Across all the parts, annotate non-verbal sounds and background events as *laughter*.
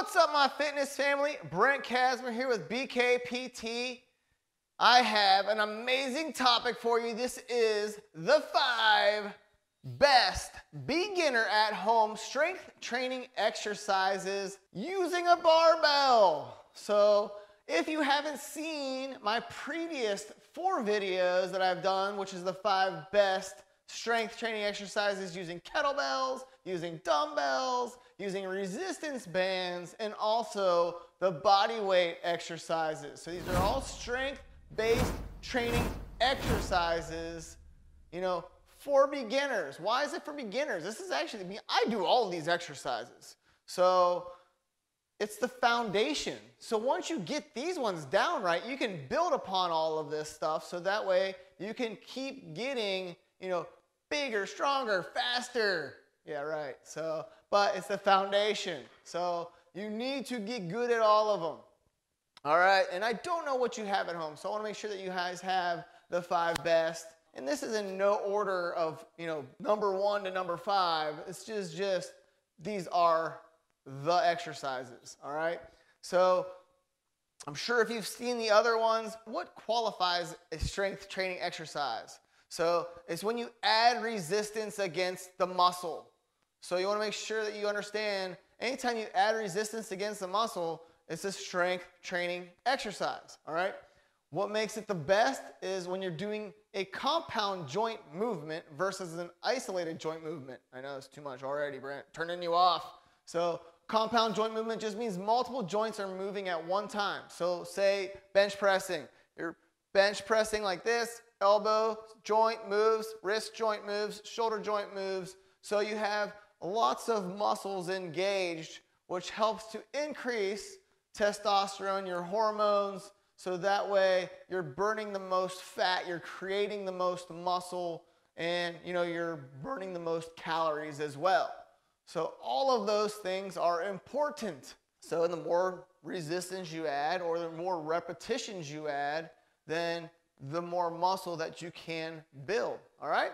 What's up, my fitness family? Brent Kasmer here with BKPT. I have an amazing topic for you. This is the five best beginner at home strength training exercises using a barbell. So, if you haven't seen my previous four videos that I've done, which is the five best strength training exercises using kettlebells, using dumbbells, using resistance bands, and also the body weight exercises. So these are all strength based training exercises, you know, for beginners. Why is it for beginners? This is actually, I do all these exercises. So it's the foundation. So once you get these ones down right, you can build upon all of this stuff so that way you can keep getting, you know, bigger, stronger, faster. Yeah, right. So, but it's the foundation. So you need to get good at all of them. All right. And I don't know what you have at home. So I want to make sure that you guys have the five best. And this is in no order of, you know, number one to number five. It's just, just these are the exercises, all right? So I'm sure if you've seen the other ones, what qualifies a strength training exercise? So it's when you add resistance against the muscle. So you want to make sure that you understand anytime you add resistance against the muscle, it's a strength training exercise, all right? What makes it the best is when you're doing a compound joint movement versus an isolated joint movement. I know it's too much already, Brent. Turning you off. So Compound joint movement just means multiple joints are moving at one time. So say bench pressing. You're bench pressing like this, elbow joint moves, wrist joint moves, shoulder joint moves. So you have lots of muscles engaged, which helps to increase testosterone, your hormones, so that way you're burning the most fat, you're creating the most muscle, and you know you're burning the most calories as well. So all of those things are important. So the more resistance you add or the more repetitions you add, then the more muscle that you can build. All right?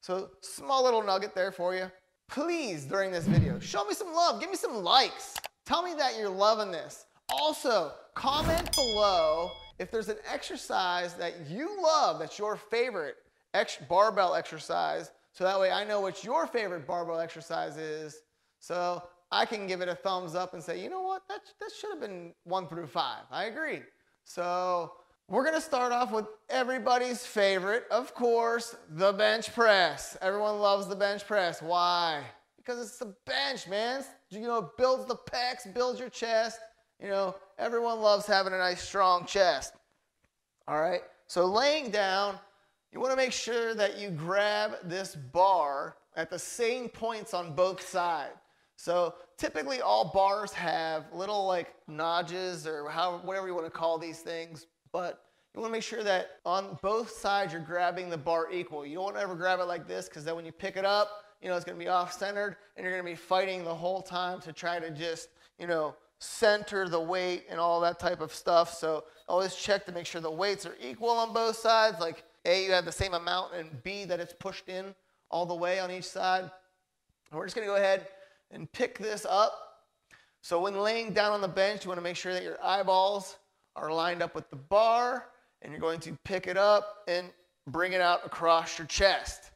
So small little nugget there for you. Please, during this video, show me some love. Give me some likes. Tell me that you're loving this. Also, comment below if there's an exercise that you love that's your favorite ex- barbell exercise so that way I know what your favorite barbell exercise is. So I can give it a thumbs up and say, you know what, that, that should have been one through five. I agree. So we're gonna start off with everybody's favorite, of course, the bench press. Everyone loves the bench press. Why? Because it's the bench, man. You know, it builds the pecs, builds your chest. You know, everyone loves having a nice strong chest. All right. So laying down, you want to make sure that you grab this bar at the same points on both sides. So typically all bars have little like notches or how, whatever you want to call these things, but you want to make sure that on both sides you're grabbing the bar equal. You don't want to ever grab it like this because then when you pick it up, you know, it's going to be off-centered and you're going to be fighting the whole time to try to just, you know, center the weight and all that type of stuff. So always check to make sure the weights are equal on both sides. Like a, you have the same amount, and B, that it's pushed in all the way on each side. And we're just going to go ahead and pick this up. So when laying down on the bench, you want to make sure that your eyeballs are lined up with the bar, and you're going to pick it up and bring it out across your chest.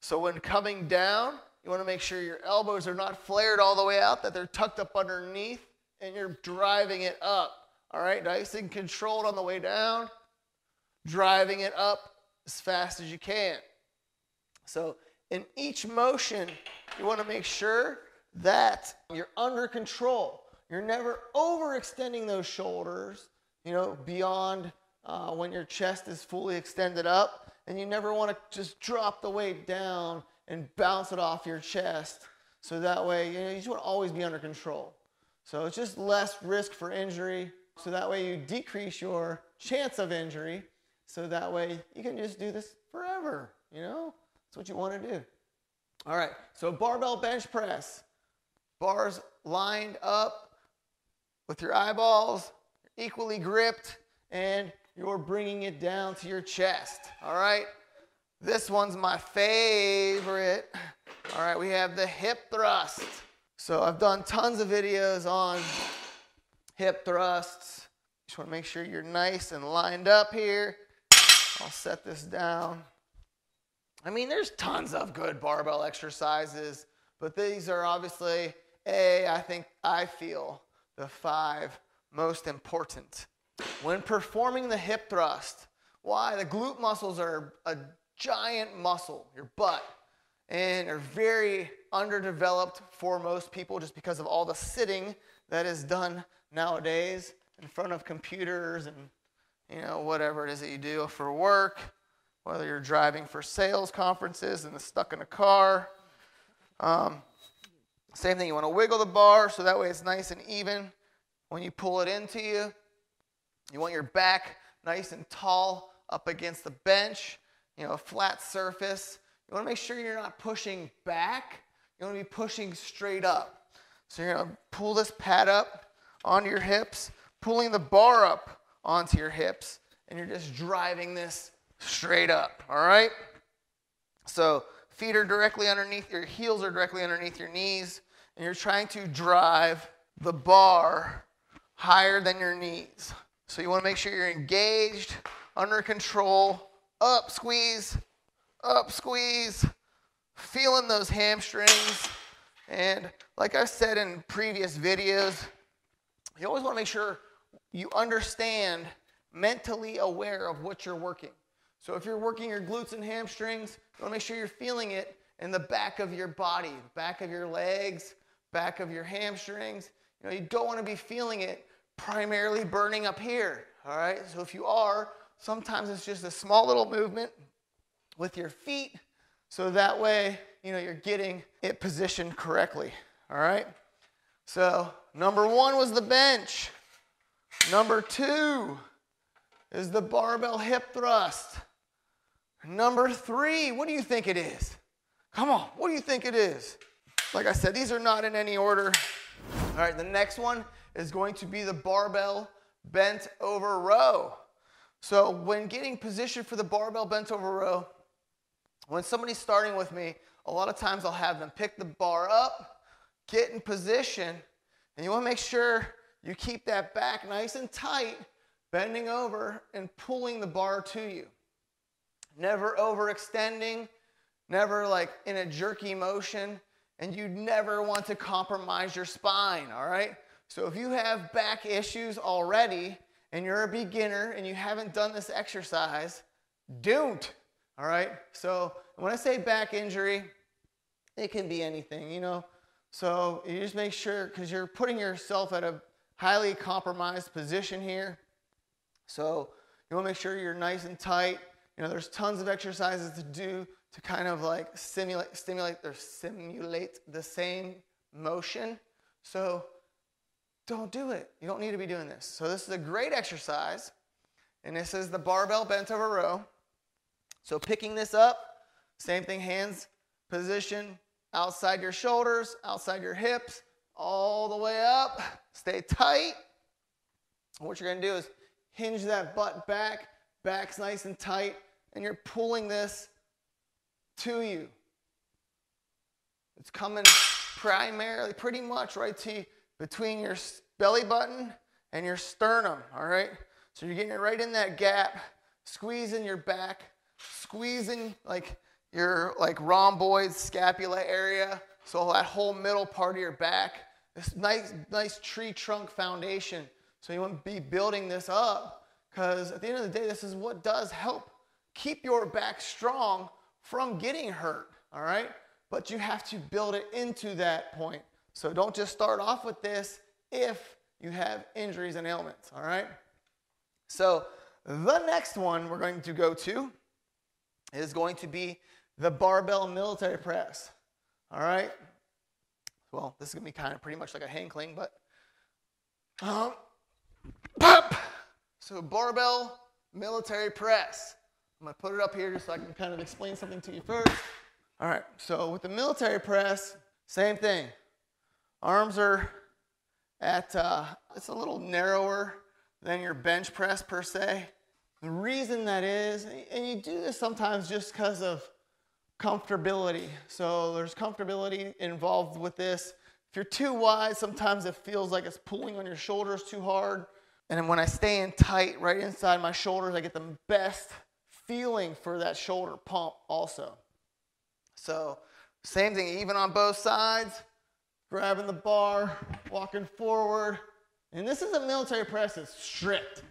So when coming down, you want to make sure your elbows are not flared all the way out, that they're tucked up underneath, and you're driving it up. All right, nice and controlled on the way down, driving it up as fast as you can. So, in each motion, you want to make sure that you're under control. You're never overextending those shoulders, you know, beyond uh, when your chest is fully extended up. And you never want to just drop the weight down and bounce it off your chest. So that way, you know, you just want to always be under control. So it's just less risk for injury. So that way you decrease your chance of injury so that way you can just do this forever, you know? That's what you want to do. All right, so barbell bench press. Bars lined up with your eyeballs, equally gripped, and you're bringing it down to your chest. All right, this one's my favorite. All right, we have the hip thrust. So I've done tons of videos on hip thrusts. Just want to make sure you're nice and lined up here. I'll set this down. I mean, there's tons of good barbell exercises, but these are obviously, A, I think, I feel the five most important. When performing the hip thrust, why? The glute muscles are a giant muscle, your butt, and are very underdeveloped for most people just because of all the sitting that is done nowadays in front of computers and you know whatever it is that you do for work whether you're driving for sales conferences and stuck in a car um, same thing you want to wiggle the bar so that way it's nice and even when you pull it into you you want your back nice and tall up against the bench you know a flat surface. You want to make sure you're not pushing back. You want to be pushing straight up. So you're going to pull this pad up onto your hips, pulling the bar up onto your hips, and you're just driving this straight up, all right? So feet are directly underneath, your heels are directly underneath your knees, and you're trying to drive the bar higher than your knees. So you want to make sure you're engaged, under control, up, squeeze, up, squeeze, feeling those hamstrings. And like I said in previous videos, you always want to make sure you understand, mentally aware of what you're working. So if you're working your glutes and hamstrings, you want to make sure you're feeling it in the back of your body, back of your legs, back of your hamstrings. You know, you don't want to be feeling it primarily burning up here. All right. So if you are, sometimes it's just a small little movement with your feet, so that way, you know, you're getting it positioned correctly. All right. So number one was the bench. Number two is the barbell hip thrust. Number three, what do you think it is? Come on, what do you think it is? Like I said, these are not in any order. All right, the next one is going to be the barbell bent over row. So, when getting positioned for the barbell bent over row, when somebody's starting with me, a lot of times I'll have them pick the bar up get in position, and you want to make sure you keep that back nice and tight, bending over and pulling the bar to you. Never overextending, never like in a jerky motion, and you never want to compromise your spine, all right? So if you have back issues already and you're a beginner and you haven't done this exercise, don't, all right? So when I say back injury, it can be anything, you know, so you just make sure, because you're putting yourself at a highly compromised position here. So you want to make sure you're nice and tight. You know, there's tons of exercises to do to kind of like simulate, stimulate or simulate the same motion. So don't do it. You don't need to be doing this. So this is a great exercise. And this is the barbell bent over row. So picking this up, same thing, hands position, outside your shoulders, outside your hips, all the way up. Stay tight. What you're going to do is hinge that butt back, back's nice and tight, and you're pulling this to you. It's coming primarily, pretty much right to you, between your belly button and your sternum, all right? So you're getting it right in that gap, squeezing your back, squeezing like your like rhomboid scapula area. So that whole middle part of your back, this nice, nice tree trunk foundation. So you want to be building this up because at the end of the day, this is what does help keep your back strong from getting hurt. All right. But you have to build it into that point. So don't just start off with this if you have injuries and ailments. All right. So the next one we're going to go to is going to be the barbell military press. All right? Well, this is going to be kind of pretty much like a hang clean, but. Um, pop! So, barbell military press. I'm going to put it up here just so I can kind of explain something to you first. All right, so with the military press, same thing. Arms are at, uh, it's a little narrower than your bench press per se. The reason that is, and you do this sometimes just because of comfortability. So there's comfortability involved with this. If you're too wide, sometimes it feels like it's pulling on your shoulders too hard. And when I stay in tight right inside my shoulders, I get the best feeling for that shoulder pump also. So, same thing, even on both sides, grabbing the bar, walking forward. And this is a military press, it's strict.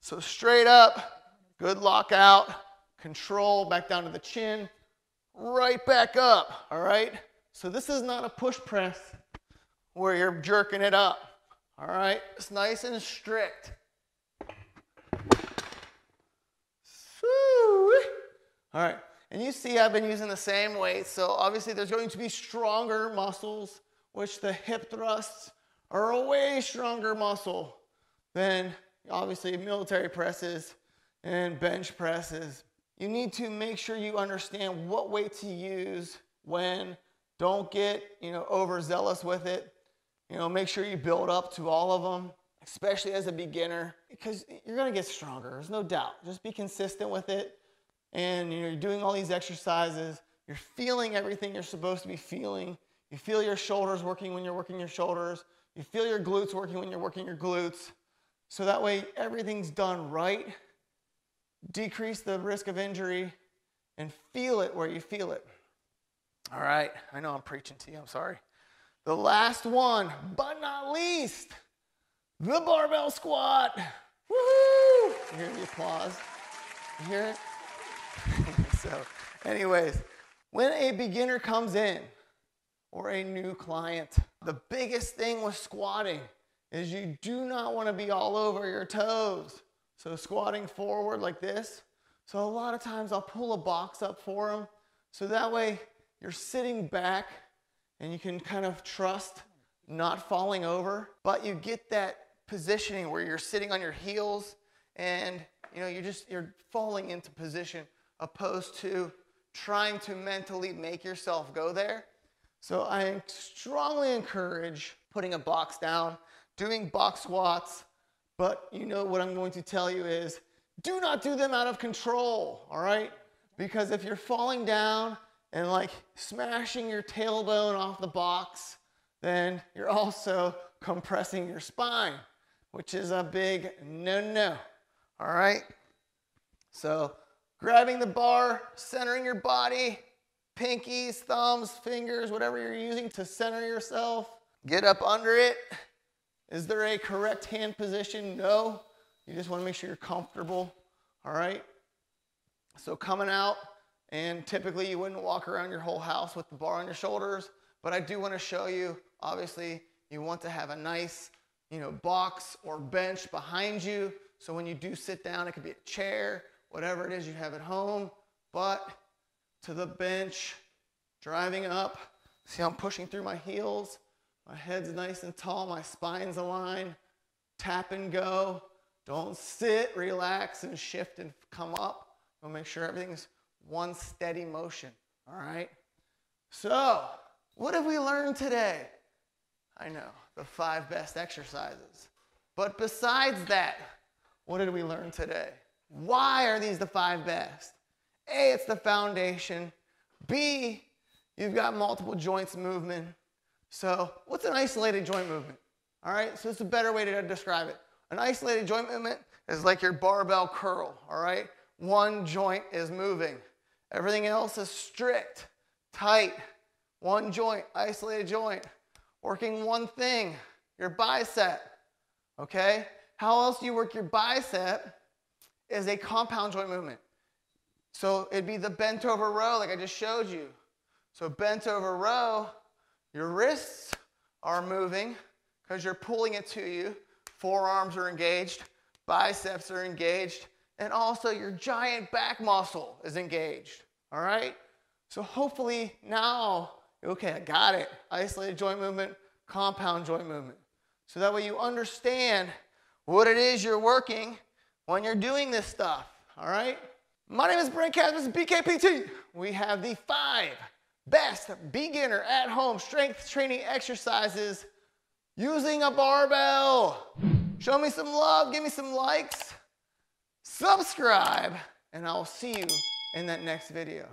So, straight up, good lockout, control back down to the chin, right back up, all right? So, this is not a push press where you're jerking it up, all right? It's nice and strict. All right, and you see I've been using the same weight, so obviously there's going to be stronger muscles, which the hip thrusts are a way stronger muscle than obviously military presses and bench presses. You need to make sure you understand what weight to use when. Don't get, you know, overzealous with it. You know, make sure you build up to all of them, especially as a beginner, because you're going to get stronger. There's no doubt. Just be consistent with it and you're doing all these exercises, you're feeling everything you're supposed to be feeling. You feel your shoulders working when you're working your shoulders. You feel your glutes working when you're working your glutes. So that way everything's done right. Decrease the risk of injury and feel it where you feel it. All right, I know I'm preaching to you, I'm sorry. The last one, but not least, the barbell squat. Woohoo! You hear the applause? You hear it? *laughs* so, anyways, when a beginner comes in or a new client, the biggest thing with squatting is you do not want to be all over your toes. So, squatting forward like this. So, a lot of times I'll pull a box up for them. So that way you're sitting back and you can kind of trust not falling over, but you get that positioning where you're sitting on your heels and you know you're just you're falling into position opposed to trying to mentally make yourself go there. So I strongly encourage putting a box down, doing box squats, but you know what I'm going to tell you is do not do them out of control, all right? Because if you're falling down and like smashing your tailbone off the box, then you're also compressing your spine, which is a big no no, all right? So grabbing the bar, centering your body, pinkies, thumbs, fingers, whatever you're using to center yourself. Get up under it. Is there a correct hand position? No. You just want to make sure you're comfortable. All right. So coming out, and typically you wouldn't walk around your whole house with the bar on your shoulders, but I do want to show you, obviously, you want to have a nice, you know, box or bench behind you. So when you do sit down, it could be a chair, whatever it is you have at home, butt to the bench, driving up. See, how I'm pushing through my heels. My head's nice and tall, my spine's aligned. Tap and go. Don't sit, relax, and shift and come up. We'll make sure everything's one steady motion. All right? So, what have we learned today? I know, the five best exercises. But besides that, what did we learn today? Why are these the five best? A, it's the foundation. B, you've got multiple joints movement. So, what's an isolated joint movement? All right, so it's a better way to describe it. An isolated joint movement is like your barbell curl, all right? One joint is moving. Everything else is strict, tight, one joint, isolated joint, working one thing, your bicep, okay? How else do you work your bicep? Is a compound joint movement. So it'd be the bent over row, like I just showed you. So bent over row, your wrists are moving because you're pulling it to you. Forearms are engaged, biceps are engaged, and also your giant back muscle is engaged. All right? So hopefully now, okay, I got it. Isolated joint movement, compound joint movement. So that way you understand what it is you're working when you're doing this stuff, all right? My name is Brent Kasmer, BKPT. We have the five best beginner at home strength training exercises using a barbell. Show me some love, give me some likes, subscribe, and I'll see you in that next video.